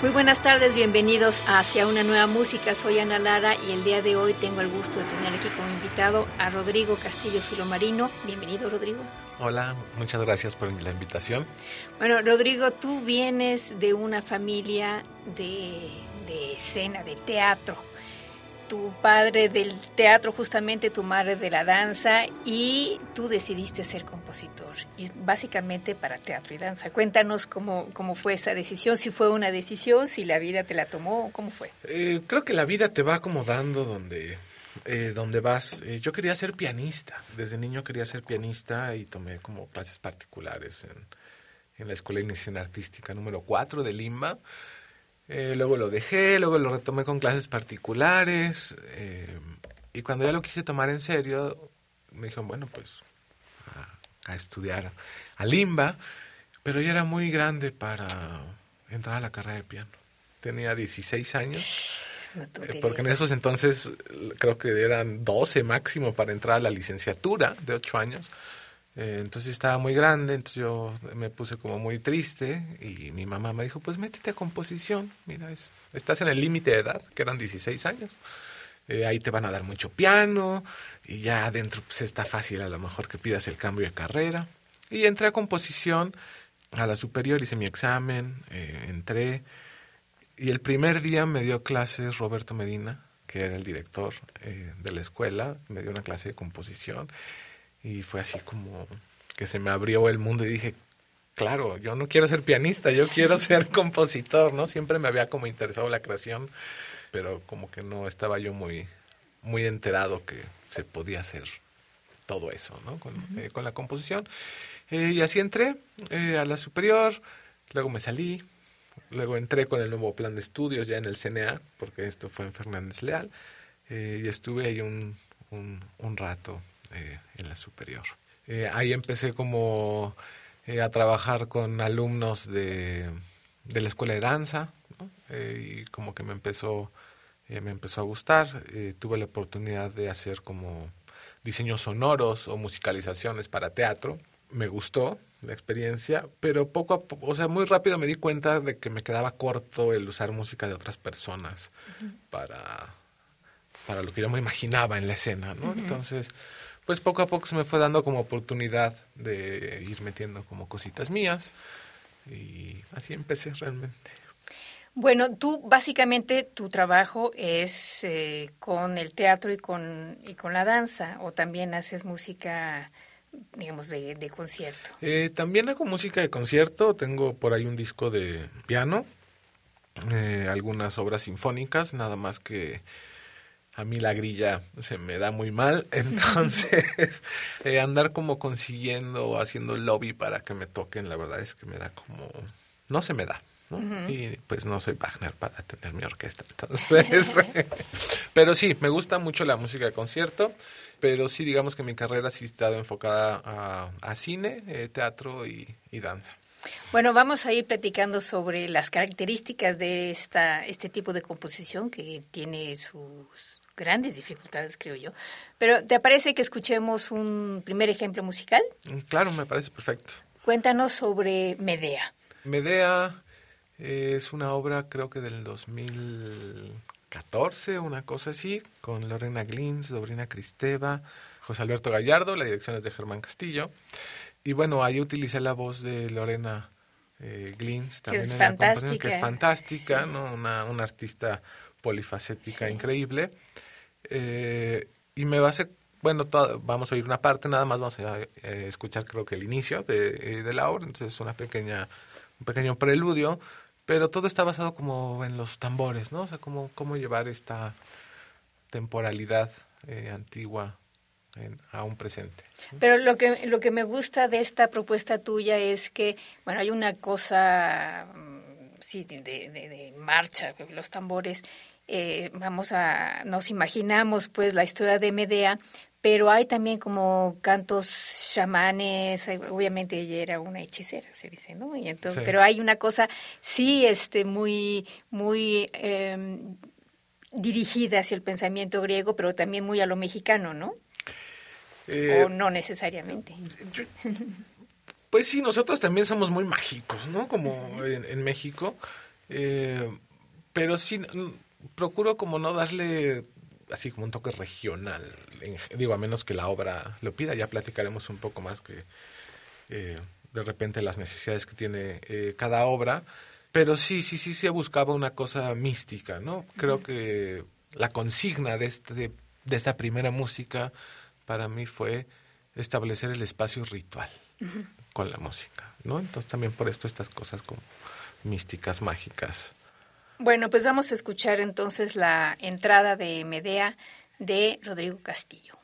Muy buenas tardes, bienvenidos a Hacia una nueva música. Soy Ana Lara y el día de hoy tengo el gusto de tener aquí como invitado a Rodrigo Castillo Filomarino. Bienvenido, Rodrigo. Hola, muchas gracias por la invitación. Bueno, Rodrigo, tú vienes de una familia de, de escena, de teatro tu padre del teatro, justamente tu madre de la danza, y tú decidiste ser compositor, y básicamente para teatro y danza. Cuéntanos cómo, cómo fue esa decisión, si fue una decisión, si la vida te la tomó, cómo fue. Eh, creo que la vida te va acomodando donde, eh, donde vas. Eh, yo quería ser pianista, desde niño quería ser pianista y tomé como clases particulares en, en la Escuela de Artística número 4 de Lima. Eh, luego lo dejé, luego lo retomé con clases particulares. Eh, y cuando ya lo quise tomar en serio, me dijeron, bueno, pues a, estudiar a Limba. Pero ya era muy grande para entrar a la carrera de piano. Tenía 16 años. Eh, porque en esos entonces creo que eran 12 máximo para entrar a la licenciatura de 8 años. Eh, entonces estaba muy grande, entonces yo me puse como muy triste y mi mamá me dijo, pues métete a composición, mira, es, estás en el límite de edad, que eran 16 años, eh, ahí te van a dar mucho piano y ya adentro pues está fácil a lo mejor que pidas el cambio de carrera. Y entré a composición, a la superior hice mi examen, eh, entré y el primer día me dio clases Roberto Medina, que era el director de la escuela, me dio una clase de composición y fue así como que se me abrió el mundo y dije, claro, yo no quiero ser pianista, yo quiero ser compositor, ¿no? Siempre me había como interesado la creación, pero como que no estaba yo muy, muy enterado que se podía hacer todo eso, ¿no? Con, eh, la composición. Eh, y así entré eh, a la superior, luego me salí, luego entré con el nuevo plan de estudios ya en el CNA, porque esto fue en Fernández Leal, y estuve ahí un, un, un rato eh, en la superior. Eh, ahí empecé como eh, a trabajar con alumnos de, de la escuela de danza y como que me empezó, me empezó a gustar. tuve la oportunidad de hacer como diseños sonoros o musicalizaciones para teatro. Me gustó la experiencia, pero poco a poco, o sea, muy rápido me di cuenta de que me quedaba corto el usar música de otras personas para, para lo que yo me imaginaba en la escena, ¿no? Entonces, pues poco a poco se me fue dando como oportunidad de ir metiendo como cositas mías y así empecé realmente. Bueno, tú básicamente tu trabajo es eh, con el teatro y con, y con la danza o también haces música digamos, de, de concierto? Eh, también hago música de concierto, tengo por ahí un disco de piano, eh, algunas obras sinfónicas, nada más que a mí la grilla se me da muy mal, entonces eh, andar como consiguiendo o haciendo lobby para que me toquen, la verdad es que me da como, no se me da. ¿no? Y pues no soy Wagner para tener mi orquesta. Entonces, pero sí, me gusta mucho la música de concierto, pero sí digamos que mi carrera sí ha estado enfocada a, cine, eh, teatro y, y danza. Bueno, vamos a ir platicando sobre las características de esta, este tipo de composición que tiene sus grandes dificultades, creo yo. Pero ¿te parece que escuchemos un primer ejemplo musical? Mm, claro, me parece perfecto. Cuéntanos sobre Medea. Medea es una obra creo que del 2014, una cosa así, con Lorena Glins, Dobrina Cristeva, José Alberto Gallardo, la dirección es de Germán Castillo. Y bueno, ahí utilicé la voz de Lorena eh, Glins, Que es también en la que es fantástica, ¿no? Una, una artista polifacética Sí. increíble. Eh, y me hacer, bueno, vamos a oír una parte, nada más vamos a eh, escuchar creo que el inicio de, eh, la obra, entonces una pequeña, un pequeño preludio, pero todo está basado como en los tambores, ¿no? O sea, cómo, cómo llevar esta temporalidad eh, antigua en- a un presente. Pero lo que, lo que me gusta de esta propuesta tuya es que, bueno, hay una cosa, mm, sí, de marcha, los tambores, eh, vamos a, nos imaginamos pues la historia de Medea, pero hay también como cantos chamanes, obviamente ella era una hechicera, se dice, ¿no? Y entonces, Sí. pero hay una cosa, sí, este, muy, muy em, dirigida hacia el pensamiento griego, pero también muy a lo mexicano, ¿no? Eh, o no necesariamente. Yo- pues sí, nosotros también somos muy mágicos, ¿no? Como en, en México. Eh, pero sí, procuro como no darle así como un toque regional. digo, a menos que la obra lo pida, ya platicaremos un poco más que eh, de repente las necesidades que tiene eh, cada obra. Pero sí, sí, sí se buscaba una cosa mística, ¿no? Creo que la consigna de, este, de esta primera música para mí fue establecer el espacio ritual con la música, ¿no? Entonces también por esto estas cosas como místicas, mágicas. Bueno, pues vamos a escuchar entonces la entrada de Medea de Rodrigo Castillo.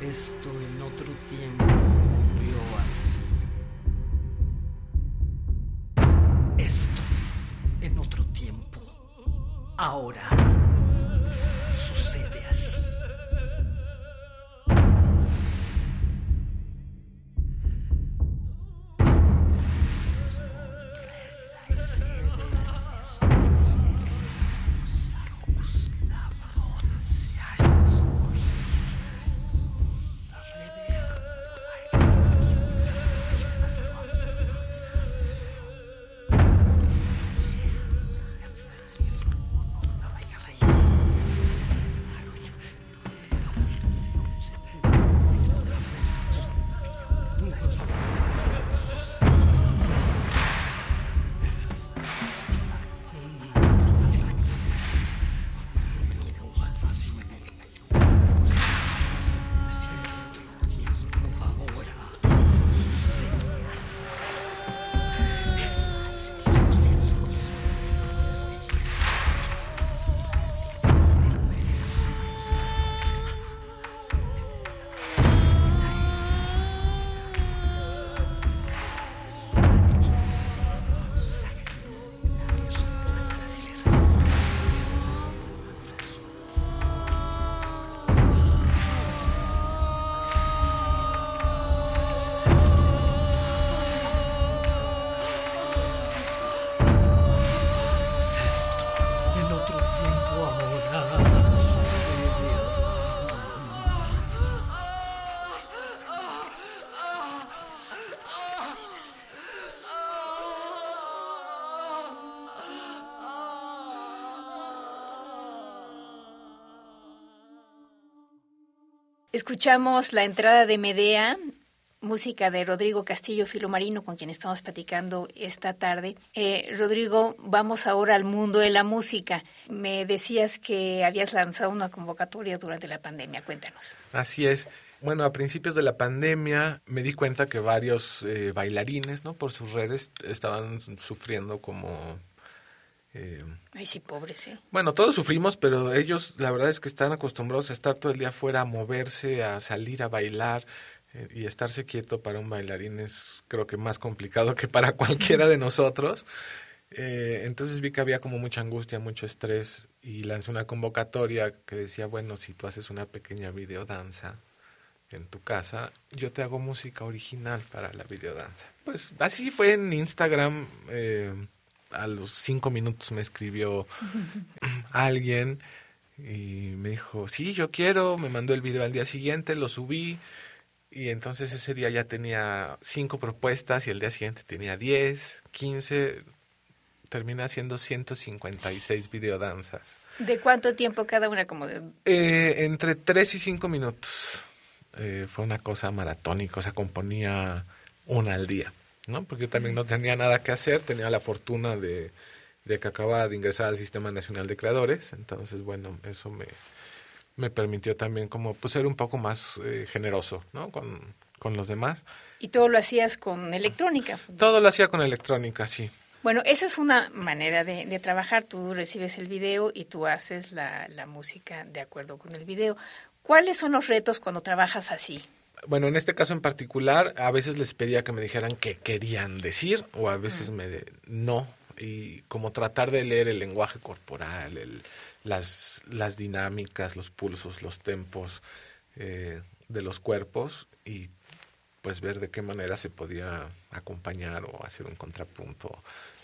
Esto en otro tiempo ahora, Escuchamos la entrada de Medea, música de Rodrigo Castillo Filomarino, con quien estamos platicando esta tarde. Eh, Rodrigo, vamos ahora al mundo de la música. Me decías que habías lanzado una convocatoria durante la pandemia. Cuéntanos. Así es. Bueno, a principios de la pandemia me di cuenta que varios eh, bailarines, ¿no? Por sus redes estaban sufriendo como... eh, Ay, sí, pobres, ¿eh? Bueno, todos sufrimos, pero ellos la verdad es que están acostumbrados a estar todo el día afuera, a moverse, a salir a bailar eh, y estarse quieto para un bailarín es creo que más complicado que para cualquiera de nosotros. Eh, entonces vi que había como mucha angustia, mucho estrés y lancé una convocatoria que decía, bueno, si tú haces una pequeña videodanza en tu casa, yo te hago música original para la videodanza. Pues así fue en Instagram. eh, a los cinco minutos me escribió alguien Y me dijo, sí, yo quiero, me mandó el video al día siguiente, lo subí. Y entonces ese día ya tenía cinco propuestas y el día siguiente tenía 10, 15, termina haciendo 156 videodanzas. ¿De cuánto tiempo cada una? Como de... Eh, entre 3 y 5 minutos. Eh, fue una cosa maratónica, o sea, componía una al día, ¿no? Porque yo también no tenía nada que hacer, tenía la fortuna de, de que acababa de ingresar al Sistema Nacional de Creadores, entonces, bueno, eso me, me permitió también como pues, ser un poco más eh, generoso, ¿no? Con, con los demás. Y todo lo hacías con electrónica. Todo lo hacía con electrónica, sí. Bueno, esa es una manera de, de, trabajar. Tú recibes el video y tú haces la, la, música de acuerdo con el video. ¿Cuáles son los retos cuando trabajas así? Bueno, en este caso en particular, a veces les pedía que me dijeran qué querían decir o a veces me de, no. Y como tratar de leer el lenguaje corporal, el, las, las dinámicas, los pulsos, los tempos eh, de los cuerpos y pues ver de qué manera se podía acompañar o hacer un contrapunto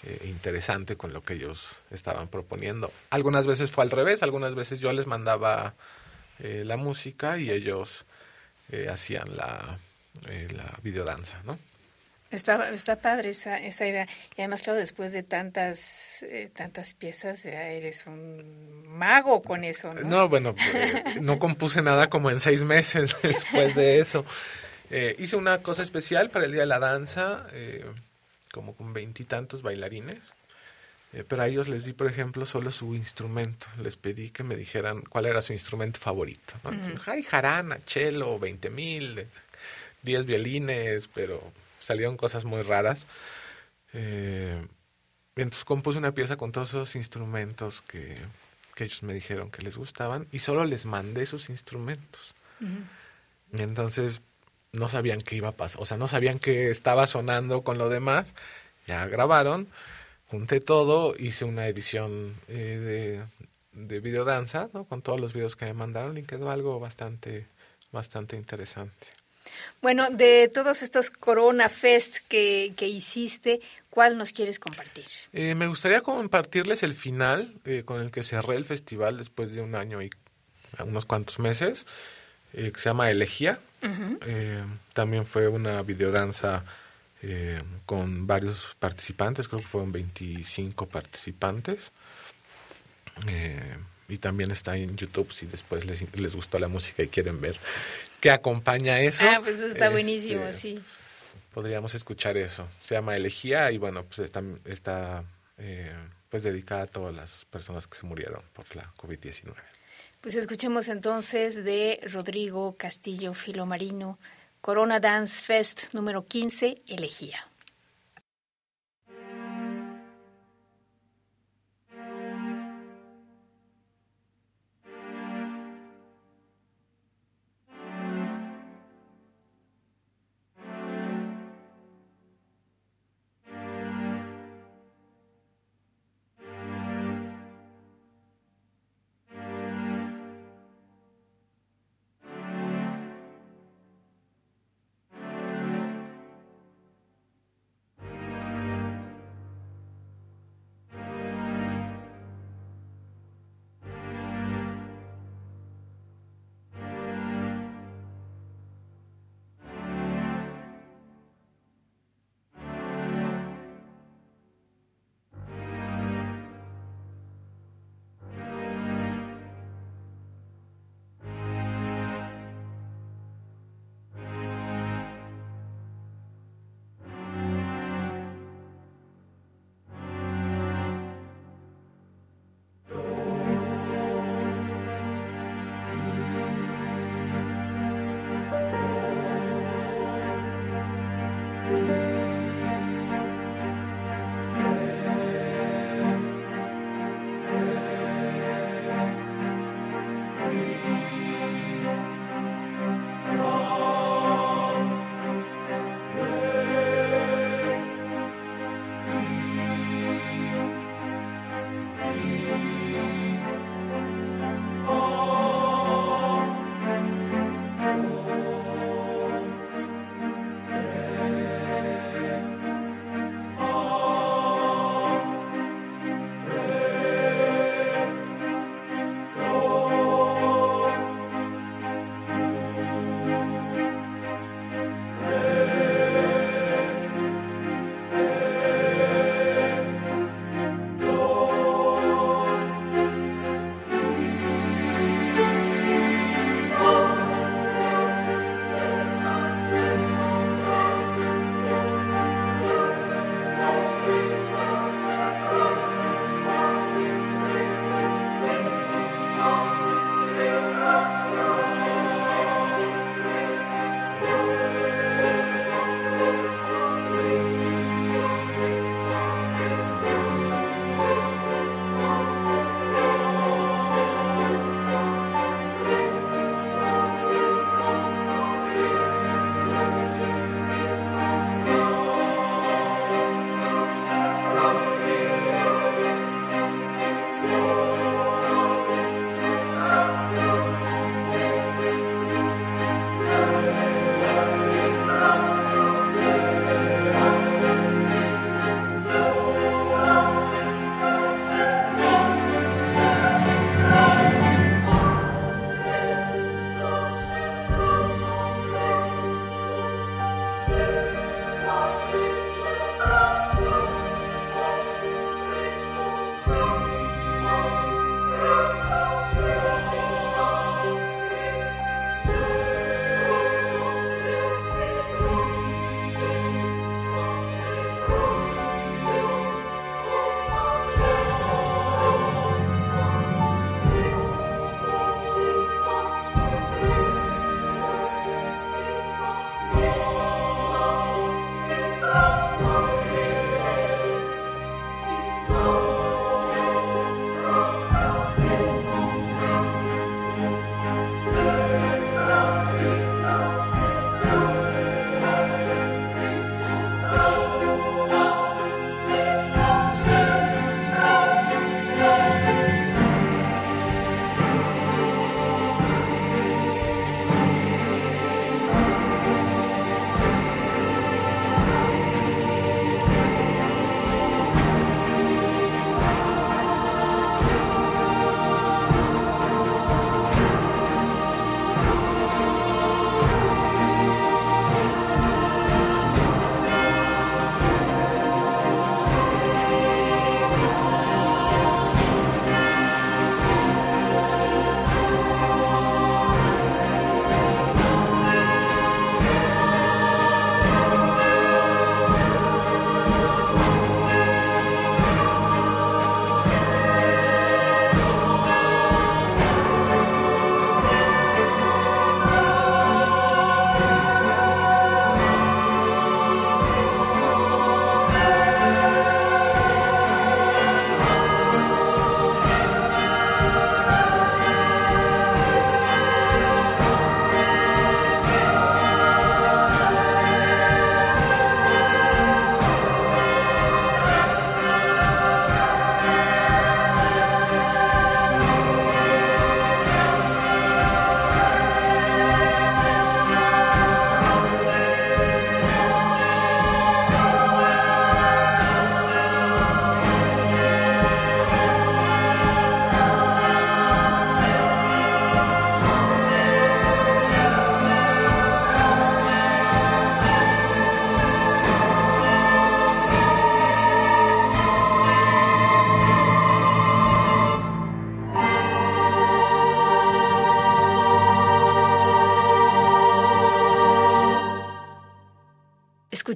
eh, interesante con lo que ellos estaban proponiendo. Algunas veces fue al revés, algunas veces yo les mandaba eh, la música y ellos eh, hacían la, eh, la videodanza, ¿no? Está, está padre esa, esa idea. Y además, claro, después de tantas eh, tantas piezas, ya eres un mago con eso, ¿no? No, bueno, eh, no compuse nada como en seis meses después de eso. Eh, hice una cosa especial para el Día de la Danza, eh, como con veintitantos bailarines. Eh, pero a ellos les di, por ejemplo, solo su instrumento. Les pedí que me dijeran cuál era su instrumento favorito. Ay, jarana, cello, 20 mil, 10 violines, pero salieron cosas muy raras. Eh, entonces compuse una pieza con todos esos instrumentos que, que ellos me dijeron que les gustaban y solo les mandé sus instrumentos. Entonces no sabían qué iba a pasar, o sea, no sabían qué estaba sonando con lo demás. Ya grabaron, junté todo, hice una edición eh, de, de videodanza, ¿no? Con todos los videos que me mandaron y quedó algo bastante, bastante interesante. Bueno, de todos estos Corona Fest que, que hiciste, ¿cuál nos quieres compartir? Eh, me gustaría compartirles el final eh, con el que cerré el festival después de un año y unos cuantos meses, eh, que se llama Elegía. También fue una videodanza eh, con varios participantes, creo que fueron 25 participantes. Eh, y también está en YouTube si después les, les gustó la música y quieren ver qué acompaña eso. Ah, pues eso está Este, buenísimo, sí. Podríamos escuchar eso. Se llama Elegía y bueno, pues está, está eh, pues dedicada a todas las personas que se murieron por la COVID-19. Pues escuchemos entonces de Rodrigo Castillo Filomarino, Corona Dance Fest número 15, Elegía.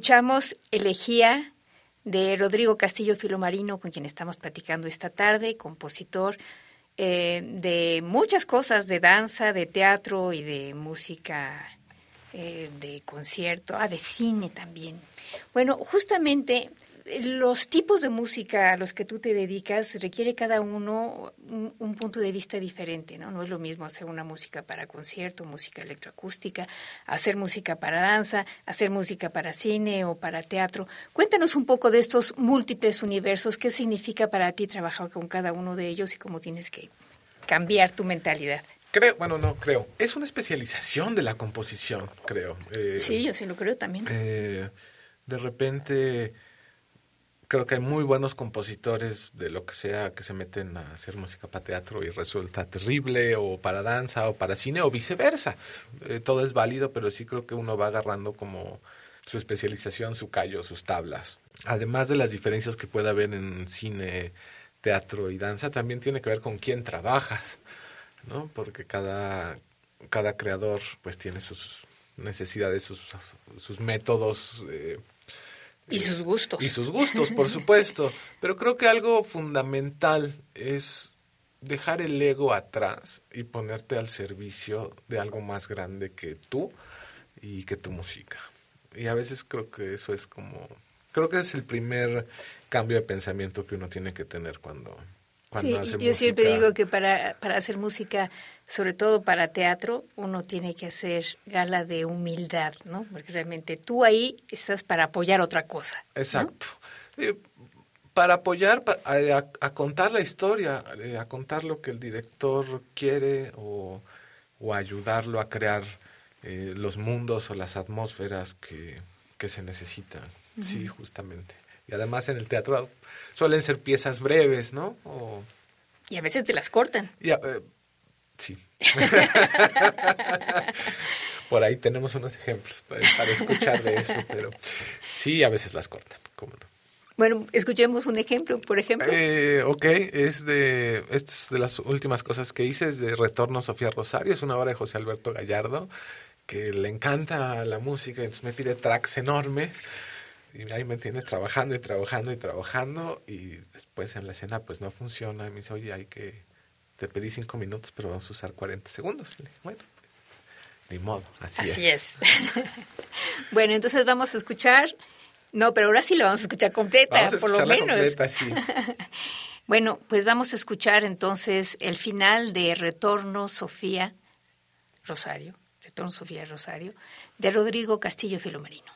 Escuchamos Elegía de Rodrigo Castillo Filomarino, con quien estamos platicando esta tarde, compositor eh, de muchas cosas, de danza, de teatro y de música, eh, de concierto, ah, de cine también. Bueno, justamente los tipos de música a los que tú te dedicas requiere cada uno un, punto de vista diferente, ¿no? No es lo mismo hacer una música para concierto, música electroacústica, hacer música para danza, hacer música para cine o para teatro. Cuéntanos un poco de estos múltiples universos, qué significa para ti trabajar con cada uno de ellos y cómo tienes que cambiar tu mentalidad. Creo, bueno, no creo. Es una especialización de la composición, creo. Eh, sí, yo sí lo creo también. Eh, de repente creo que hay muy buenos compositores de lo que sea que se meten a hacer música para teatro y resulta terrible o para danza o para cine o viceversa. Eh, todo es válido, pero sí creo que uno va agarrando como su especialización, su callo, sus tablas. Además de las diferencias que puede haber en cine, teatro y danza, también tiene que ver con quién trabajas, ¿no? Porque cada, cada creador pues tiene sus necesidades, sus, sus métodos. Eh, y sus gustos. Y sus gustos, por supuesto. Pero creo que algo fundamental es dejar el ego atrás y ponerte al servicio de algo más grande que tú y que tu música. Y a veces creo que eso es como, creo que es el primer cambio de pensamiento que uno tiene que tener cuando, sí, yo siempre digo que para, para hacer música, sobre todo para teatro, uno tiene que hacer gala de humildad, ¿no? Porque realmente tú ahí estás para apoyar otra cosa. Exacto. Eh, para apoyar, a, contar la historia, eh, a contar lo que el director quiere o, o ayudarlo a crear eh, los mundos o las atmósferas que, que se necesitan. Sí, justamente. Y además en el teatro suelen ser piezas breves, ¿no? Y a veces te las cortan. Sí. Por ahí tenemos unos ejemplos para, escuchar de eso, pero sí, a veces las cortan, ¿cómo no? Bueno, escuchemos un ejemplo, por ejemplo. Eh, ok, es de, es de las últimas cosas que hice, es de Retorno Sofía Rosario, es una obra de José Alberto Gallardo, que le encanta la música, entonces me pide tracks enormes y ahí me tienes trabajando y trabajando y trabajando y después en la escena pues no funciona y me dice, oye, hay que, te pedí cinco minutos pero vamos a usar 40 segundos. bueno, pues, ni modo, así, así es. bueno, entonces vamos a escuchar, no, pero ahora sí la vamos a escuchar completa, por lo menos. Completa, sí. bueno, pues vamos a escuchar entonces el final de Retorno Sofía Rosario, Retorno Sofía Rosario, de Rodrigo Castillo Filomarino.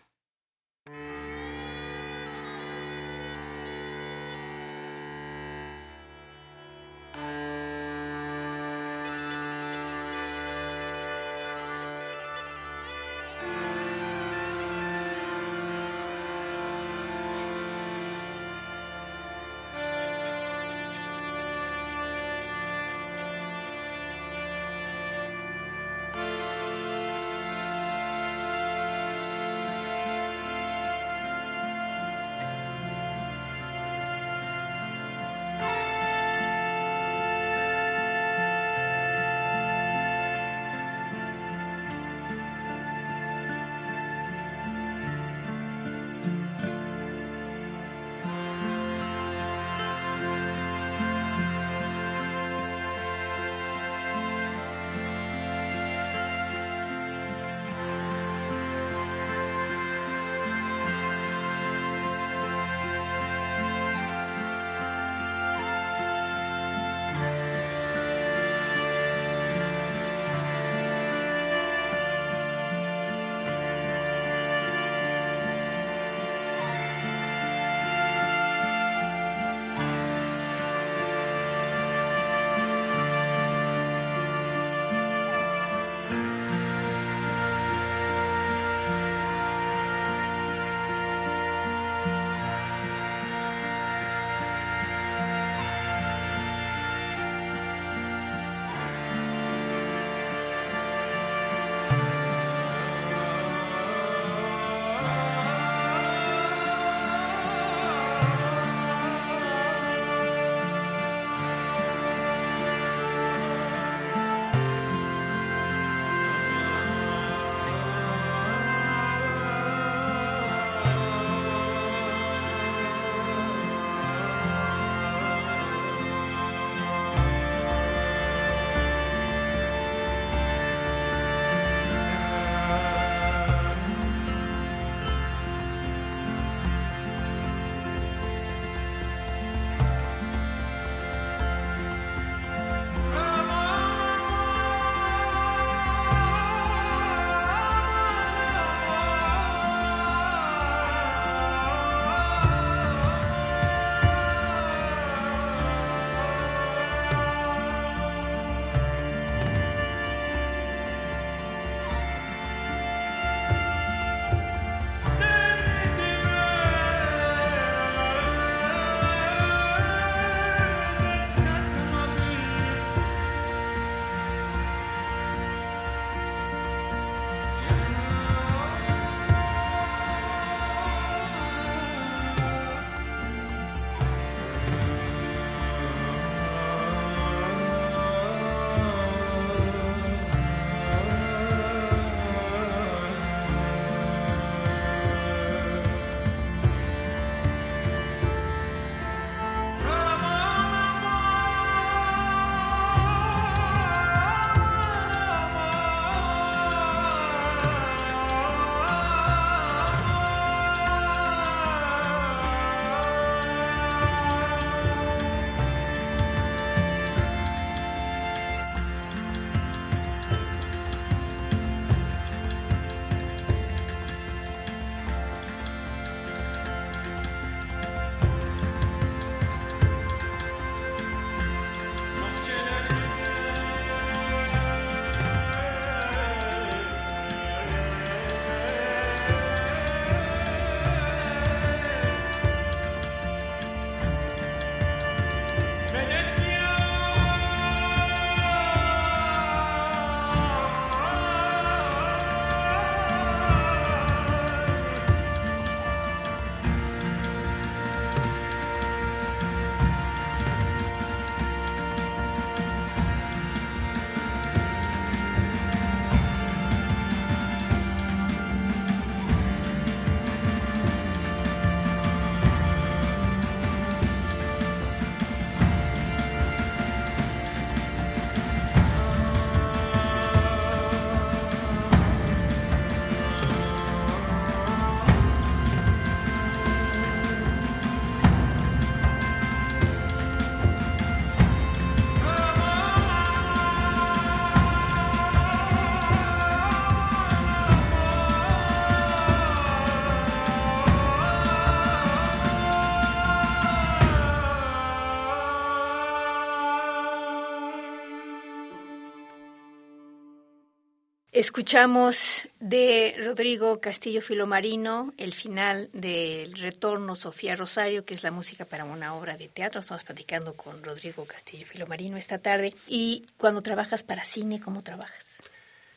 Escuchamos de Rodrigo Castillo Filomarino el final del Retorno Sofía Rosario, que es la música para una obra de teatro. Estamos platicando con Rodrigo Castillo Filomarino esta tarde. Y cuando trabajas para cine, ¿cómo trabajas?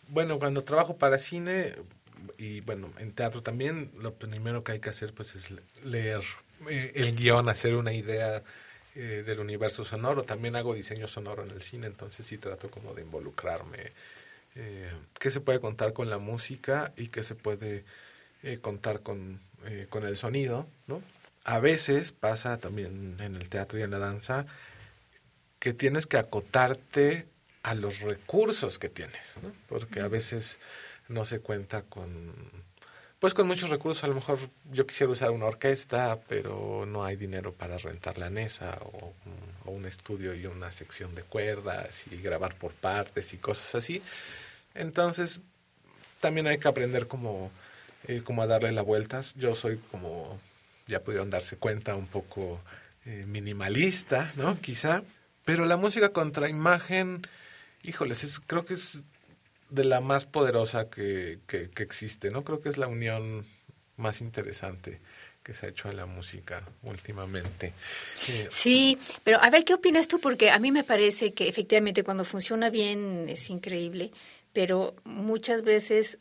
Bueno, cuando trabajo para cine y bueno, en teatro también, lo primero que hay que hacer pues es leer eh, el guion, hacer una idea eh, del universo sonoro. También hago diseño sonoro en el cine, entonces sí trato como de involucrarme. Eh, qué se puede contar con la música y qué se puede eh, contar con, eh, con el sonido, ¿no? A veces pasa también en el teatro y en la danza que tienes que acotarte a los recursos que tienes, ¿no? Porque a veces no se cuenta con pues con muchos recursos, a lo mejor yo quisiera usar una orquesta, pero no hay dinero para rentar la mesa o, o, un estudio y una sección de cuerdas y grabar por partes y cosas así. Entonces, también hay que aprender como, eh, como a darle las vueltas. Yo soy como, ya pudieron darse cuenta, un poco eh, minimalista, ¿no? Quizá. Pero la música contra imagen, híjoles, es, creo que es de la más poderosa que, que, que, existe, ¿no? Creo que es la unión más interesante que se ha hecho en la música últimamente. Sí. sí, pero a ver, ¿qué opinas tú? Porque a mí me parece que efectivamente cuando funciona bien es increíble, pero muchas veces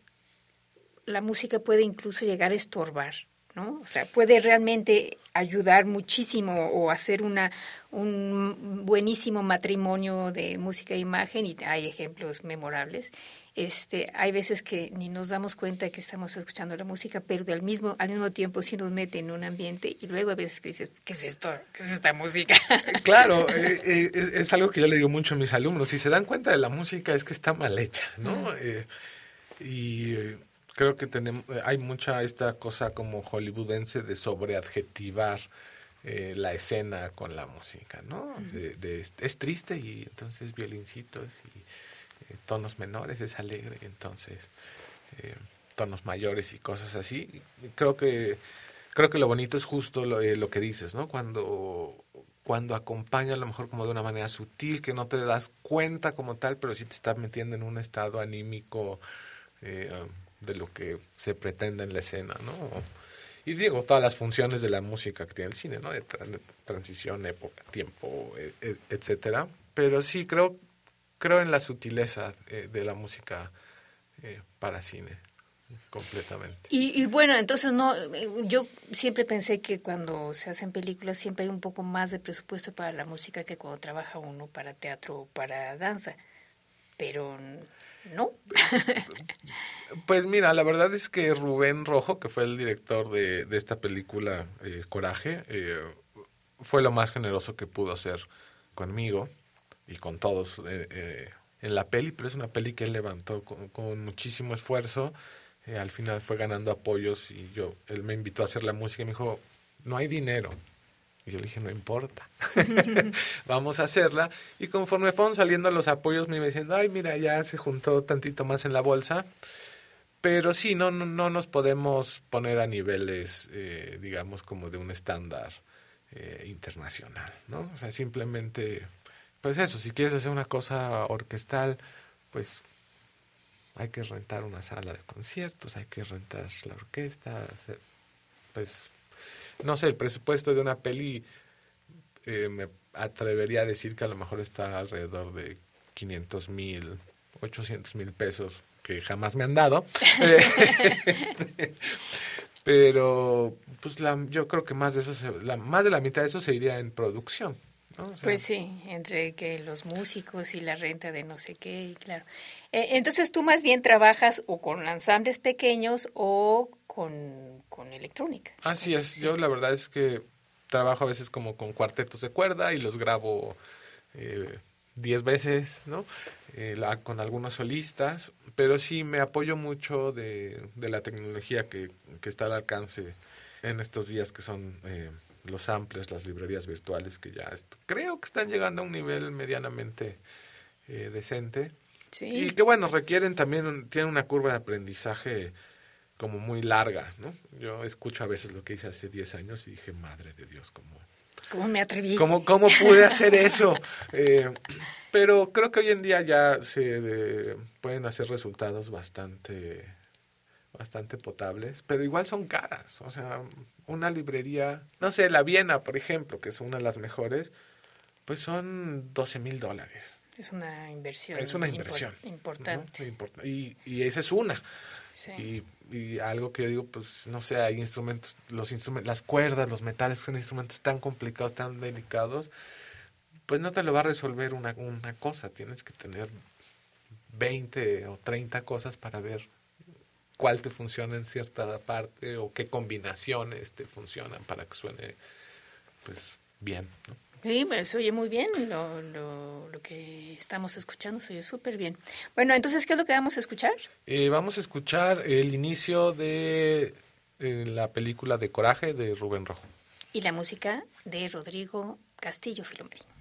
la música puede incluso llegar a estorbar, ¿no? O sea, puede realmente ayudar muchísimo o hacer una un buenísimo matrimonio de música e imagen y hay ejemplos memorables este, hay veces que ni nos damos cuenta de que estamos escuchando la música, pero al mismo, al mismo tiempo sí nos mete en un ambiente y luego a veces que dices, ¿qué es esto? ¿Qué es esta música? Claro, eh, eh, es, es, algo que yo le digo mucho a mis alumnos, si se dan cuenta de la música es que está mal hecha, ¿no? Eh, y creo que tenemos, hay mucha esta cosa como hollywoodense de sobreadjetivar eh, la escena con la música, ¿no? De, de, es triste y entonces violincitos y tonos menores es alegre, entonces eh, tonos mayores y cosas así. Creo que creo que lo bonito es justo lo, eh, lo, que dices, ¿no? Cuando cuando acompaña a lo mejor como de una manera sutil, que no te das cuenta como tal, pero sí te está metiendo en un estado anímico eh, de lo que se pretende en la escena, ¿no? Y digo, todas las funciones de la música que tiene el cine, ¿no? De, de transición, época, tiempo, e, e, etcétera. Pero sí creo creo en la sutileza eh, de la música eh, para cine completamente. Y, y, bueno, entonces no, yo siempre pensé que cuando se hacen películas siempre hay un poco más de presupuesto para la música que cuando trabaja uno para teatro o para danza, pero no. Pues mira, la verdad es que Rubén Rojo, que fue el director de, de esta película eh, Coraje, eh, fue lo más generoso que pudo hacer conmigo y con todos eh, eh, en la peli, pero es una peli que él levantó con, muchísimo esfuerzo. Eh, al final fue ganando apoyos y yo, él me invitó a hacer la música y me dijo, no hay dinero. Y yo le dije, no importa, vamos a hacerla. Y conforme fueron saliendo los apoyos, me iba diciendo, ay, mira, ya se juntó tantito más en la bolsa. Pero sí, no, no, no nos podemos poner a niveles, digamos, como de un estándar internacional, ¿no? O sea, simplemente pues eso, si quieres hacer una cosa orquestal, pues hay que rentar una sala de conciertos, hay que rentar la orquesta, hacer, pues no sé, el presupuesto de una peli eh, me atrevería a decir que a lo mejor está alrededor de 500 mil, 800 mil pesos que jamás me han dado. este, pero pues la, yo creo que más de eso, se, la, más de la mitad de eso se iría en producción. ¿No? O sea, pues sí, entre que los músicos y la renta de no sé qué, y claro. Eh, entonces tú más bien trabajas o con ensambles pequeños o con, con electrónica. Así es, sí. yo la verdad es que trabajo a veces como con cuartetos de cuerda y los grabo eh, diez veces, ¿no? Eh, la, con algunos solistas, pero sí me apoyo mucho de, de la tecnología que, que, está al alcance en estos días que son eh, los samplers, las librerías virtuales que ya creo que están llegando a un nivel medianamente eh, decente. Sí. Y que bueno, requieren también, tienen una curva de aprendizaje como muy larga, ¿no? Yo escucho a veces lo que hice hace 10 años y dije, madre de Dios, ¿cómo, ¿Cómo me atreví? ¿Cómo, cómo pude hacer eso? Eh, pero creo que hoy en día ya se eh, pueden hacer resultados bastante bastante potables, pero igual son caras. O sea, una librería, no sé, la Viena, por ejemplo, que es una de las mejores, pues son 12 mil dólares. Es una inversión. Es una impor- inversión. importante. ¿no? Import- Y, y esa es una. Sí. Y, y algo que yo digo, pues no sé, hay instrumentos, los instrumentos, las cuerdas, los metales son instrumentos tan complicados, tan delicados, pues no te lo va a resolver una, una cosa, tienes que tener 20 o 30 cosas para ver cuál te funciona en cierta parte o qué combinaciones te funcionan para que suene pues bien. ¿no? Sí, pues se oye muy bien lo, lo, lo que estamos escuchando, se oye súper bien. Bueno, entonces, ¿qué es lo que vamos a escuchar? Eh, vamos a escuchar el inicio de eh, la película de Coraje de Rubén Rojo. Y la música de Rodrigo Castillo Filomarín.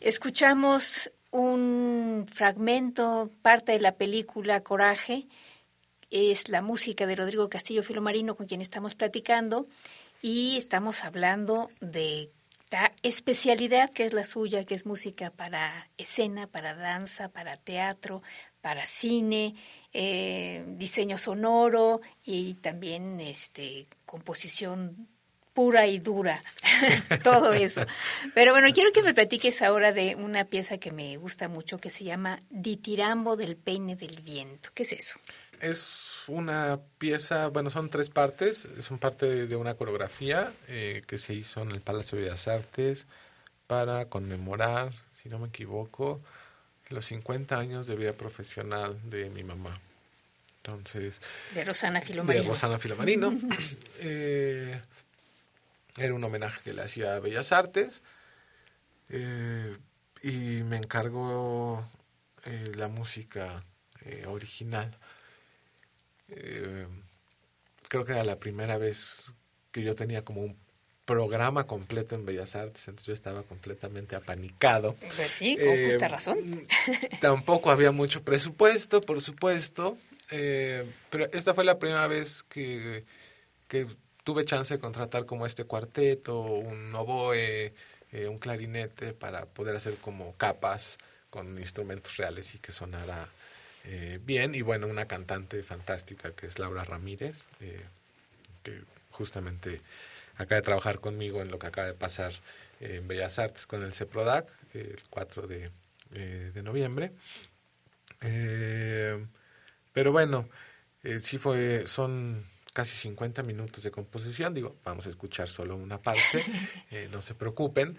Escuchamos un fragmento, parte de la película Coraje, es la música de Rodrigo Castillo Filomarino con quien estamos platicando y estamos hablando de la especialidad que es la suya, que es música para escena, para danza, para teatro, para cine, eh, diseño sonoro y también este, composición pura y dura, todo eso. Pero bueno, quiero que me platiques ahora de una pieza que me gusta mucho que se llama Ditirambo del peine del viento. ¿Qué es eso? Es una pieza, bueno, son tres partes. Son parte de, una coreografía eh, que se hizo en el Palacio de Bellas Artes para conmemorar, si no me equivoco, los 50 años de vida profesional de mi mamá. Entonces, De Rosana Filomarino. de Rosana Filomarino. Eh, era un homenaje que le hacía a Bellas Artes. eh, y me encargó eh, la música eh, original. Creo que era la primera vez que yo tenía como un programa completo en Bellas Artes, entonces yo estaba completamente apanicado. Pues sí, con Eh, justa razón. Tampoco había mucho presupuesto, por supuesto, eh, pero esta fue la primera vez que, que tuve chance de contratar como este cuarteto, un oboe, eh, un clarinete para poder hacer como capas con instrumentos reales y que sonara eh, bien. Y bueno, una cantante fantástica que es Laura Ramírez, eh, que justamente acaba de trabajar conmigo en lo que acaba de pasar en Bellas Artes con el CEPRODAC, el 4 de, de noviembre. Pero bueno, sí fue, casi 50 minutos de composición, digo, vamos a escuchar solo una parte, eh, no se preocupen,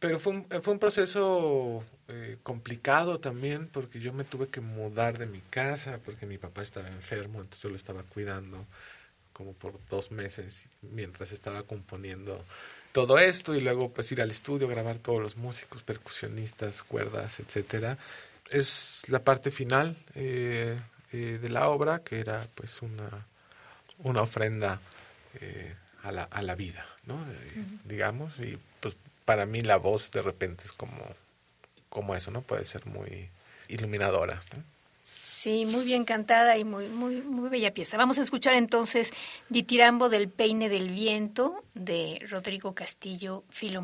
pero fue un, fue un proceso eh, complicado también porque yo me tuve que mudar de mi casa porque mi papá estaba enfermo, entonces yo lo estaba cuidando como por dos meses mientras estaba componiendo todo esto y luego pues ir al estudio, grabar todos los músicos, percusionistas, cuerdas, etcétera. Es la parte final eh, de la obra que era pues una, una ofrenda eh, a, la, a la vida, ¿no? Eh, digamos, y pues para mí la voz de repente es como, como eso, ¿no? Puede ser muy iluminadora, ¿no? Sí, muy bien cantada y muy, muy, muy bella pieza. Vamos a escuchar entonces Ditirambo del Peine del Viento de Rodrigo Castillo Filo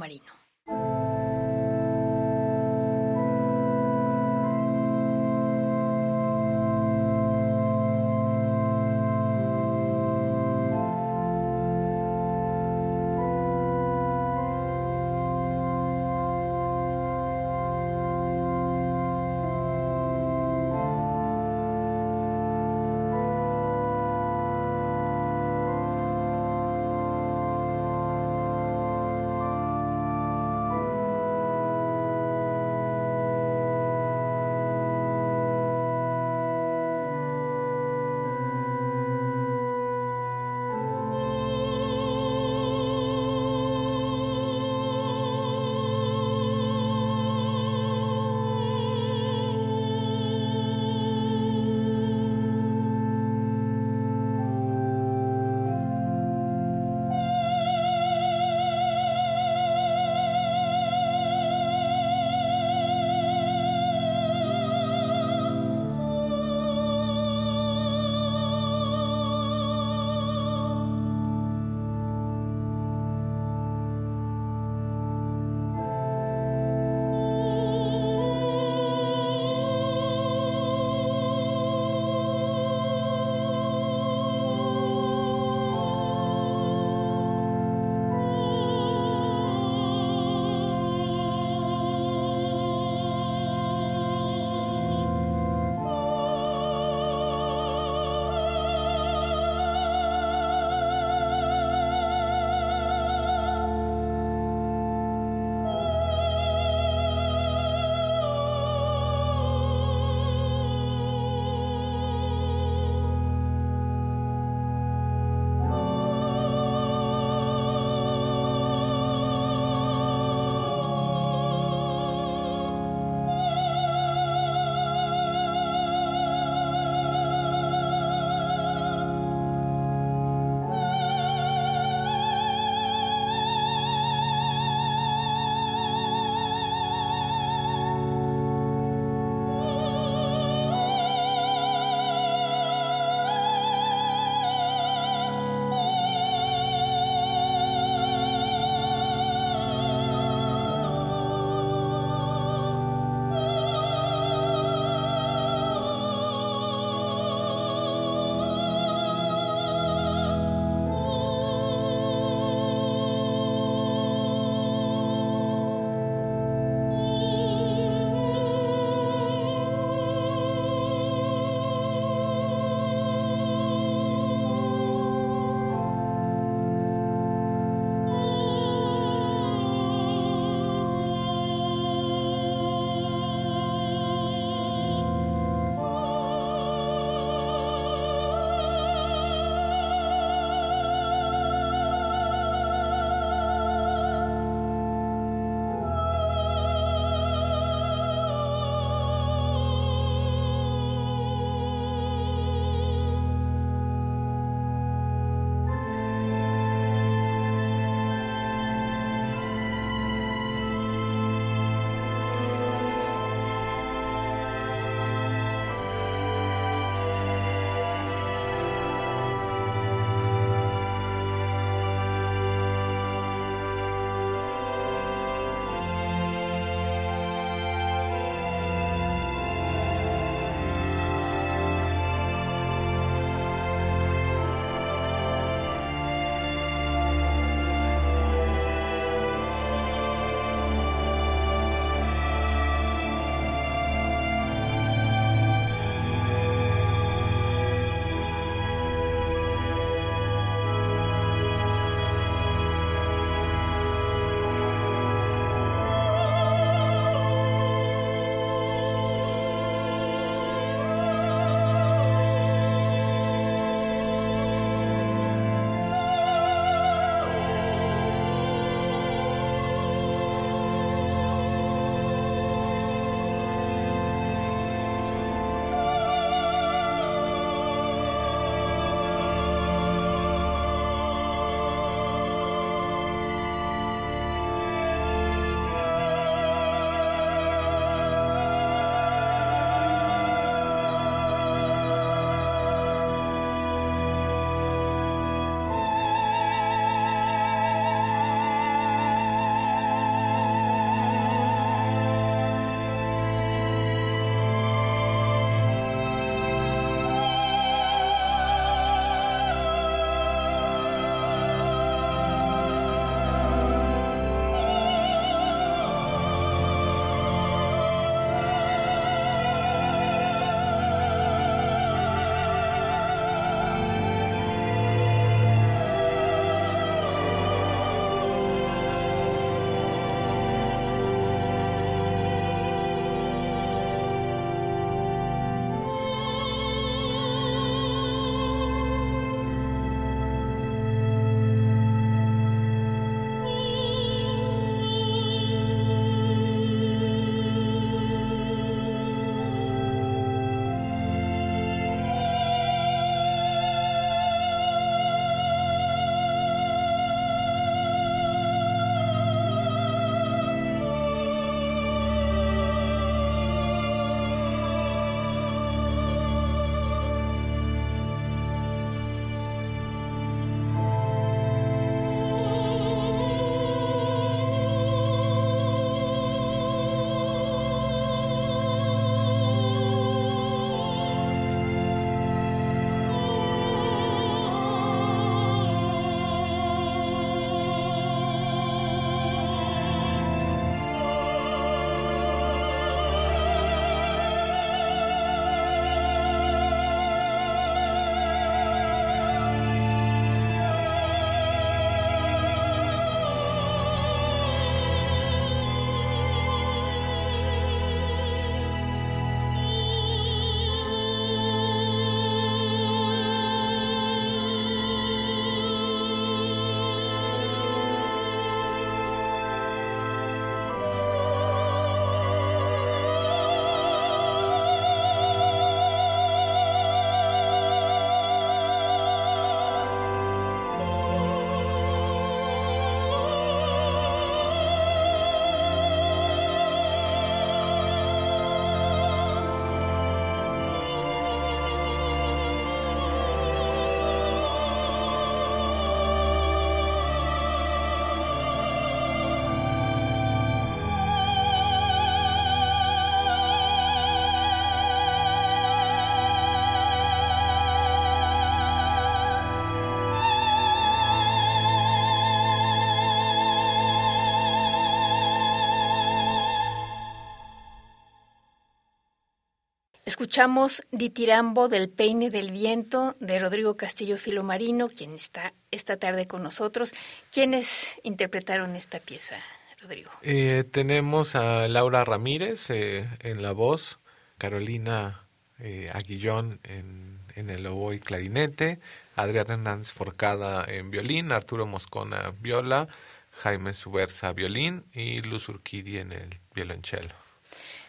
Escuchamos Ditirambo del Peine del Viento de Rodrigo Castillo Filomarino, quien está esta tarde con nosotros. ¿Quiénes interpretaron esta pieza, Rodrigo? Eh, tenemos a Laura Ramírez eh, en la voz, Carolina eh, Aguillón en, el oboe y clarinete, Adrián Hernández Forcada en violín, Arturo Moscona viola, Jaime Subersa violín y Luz Urquidi en el violonchelo.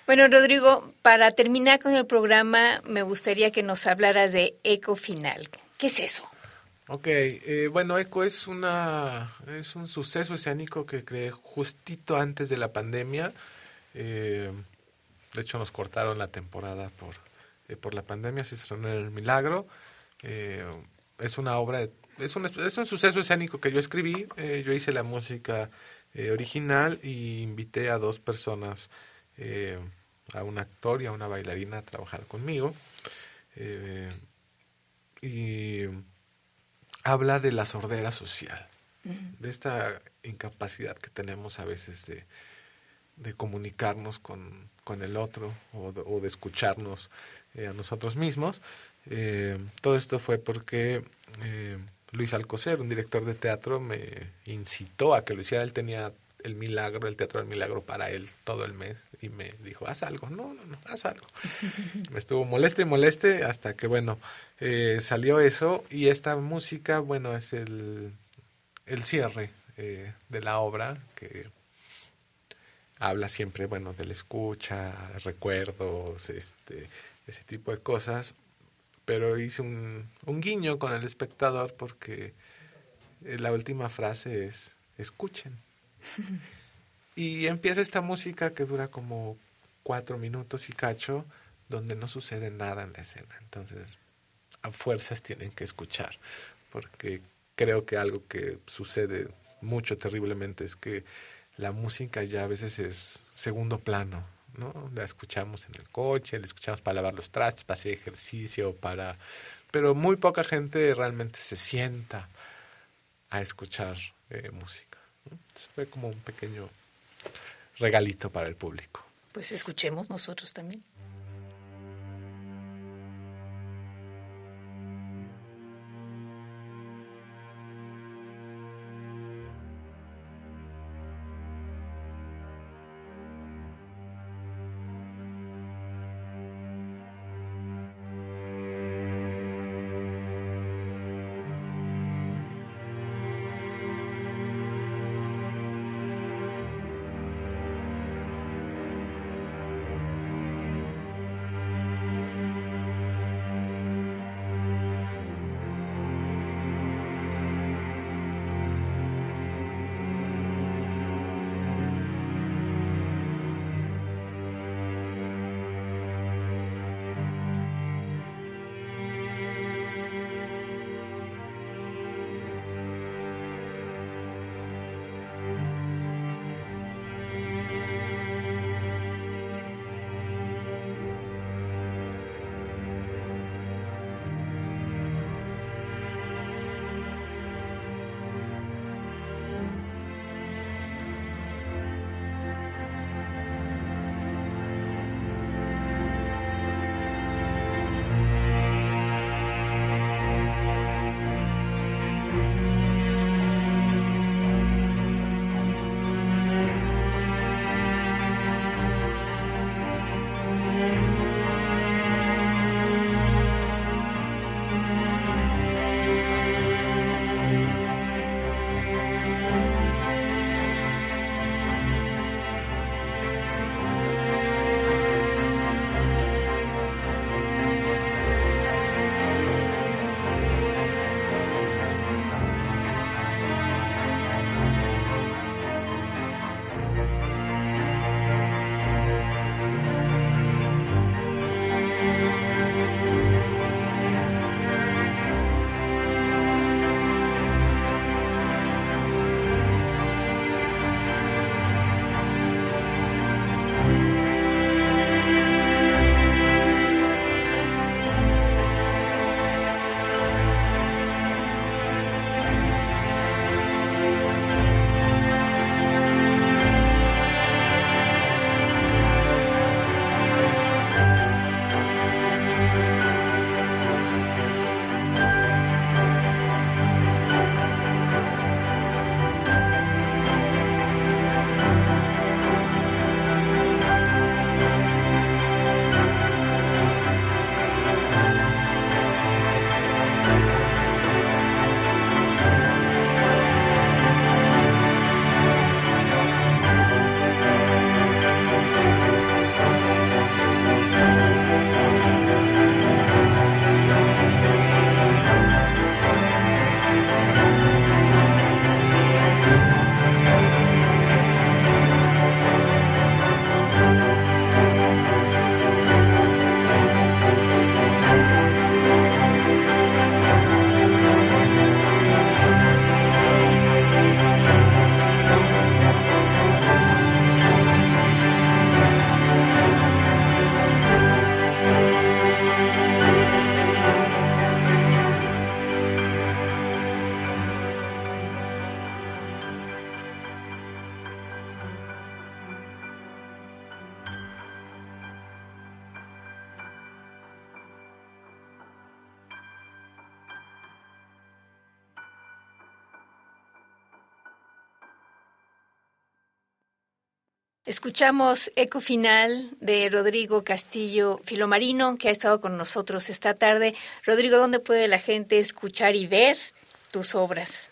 Bueno, Rodrigo, para terminar con el programa, me gustaría que nos hablaras de Eco Final. ¿Qué es eso? Ok, eh, bueno, Eco es una es un suceso escénico que creé justito antes de la pandemia. Eh, de hecho, nos cortaron la temporada por eh, por la pandemia. Se estrenó El Milagro. Eh, es una obra, es un es un suceso escénico que yo escribí. Eh, yo hice la música original y invité a dos personas, eh, a un actor y a una bailarina a trabajar conmigo. Eh, y habla de la sordera social, de esta incapacidad que tenemos a veces de, de comunicarnos con, con el otro o de, o de escucharnos eh, a nosotros mismos. Eh, todo esto fue porque eh, Luis Alcocer, un director de teatro, me incitó a que lo hiciera. Él tenía el milagro, el teatro del milagro para él todo el mes y me dijo, haz algo, no, no, no, haz algo. me estuvo moleste y moleste hasta que, bueno, eh, salió eso y esta música, bueno, es el, el cierre eh, de la obra que habla siempre, bueno, de la escucha, recuerdos, este, ese tipo de cosas, pero hice un, un guiño con el espectador porque eh, la última frase es, escuchen. y empieza esta música que dura como cuatro minutos y cacho, donde no sucede nada en la escena. Entonces, a fuerzas tienen que escuchar, porque creo que algo que sucede mucho terriblemente es que la música ya a veces es segundo plano, ¿no? La escuchamos en el coche, la escuchamos para lavar los trastes, para hacer ejercicio, para... Pero muy poca gente realmente se sienta a escuchar eh, música. Entonces fue como un pequeño regalito para el público. Pues escuchemos nosotros también. Escuchamos Eco Final de Rodrigo Castillo Filomarino, que ha estado con nosotros esta tarde. Rodrigo, ¿dónde puede la gente escuchar y ver tus obras?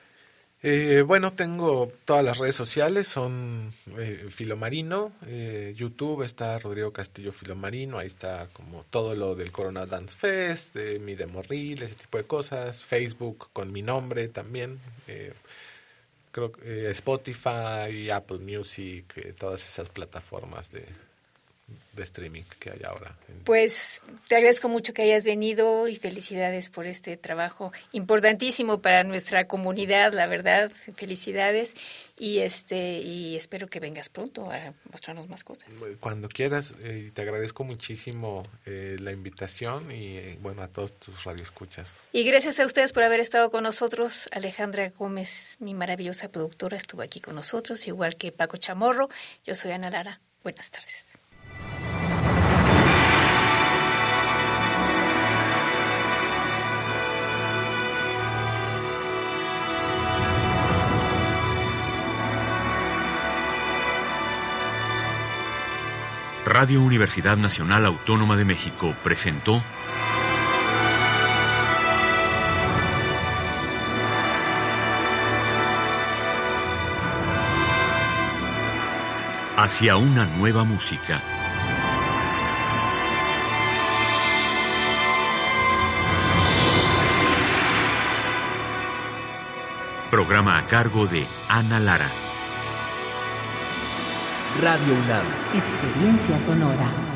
Eh, bueno, tengo todas las redes sociales, son eh, Filomarino, eh, YouTube está Rodrigo Castillo Filomarino, ahí está como todo lo del Corona Dance Fest, de mi Demorril, ese tipo de cosas, Facebook con mi nombre también, eh, creo eh, Spotify, Apple Music, eh, todas esas plataformas de, de streaming que hay ahora. Pues te agradezco mucho que hayas venido y felicidades por este trabajo importantísimo para nuestra comunidad, la verdad, felicidades y este y espero que vengas pronto a mostrarnos más cosas. Cuando quieras, eh, te agradezco muchísimo eh, la invitación y eh, bueno, a todos tus radioescuchas. Y gracias a ustedes por haber estado con nosotros. Alejandra Gómez, mi maravillosa productora, estuvo aquí con nosotros, igual que Paco Chamorro. Yo soy Ana Lara. Buenas tardes. Radio Universidad Nacional Autónoma de México presentó Hacia una nueva música. Programa a cargo de Ana Lara. Radio UNAM. Experiencia sonora.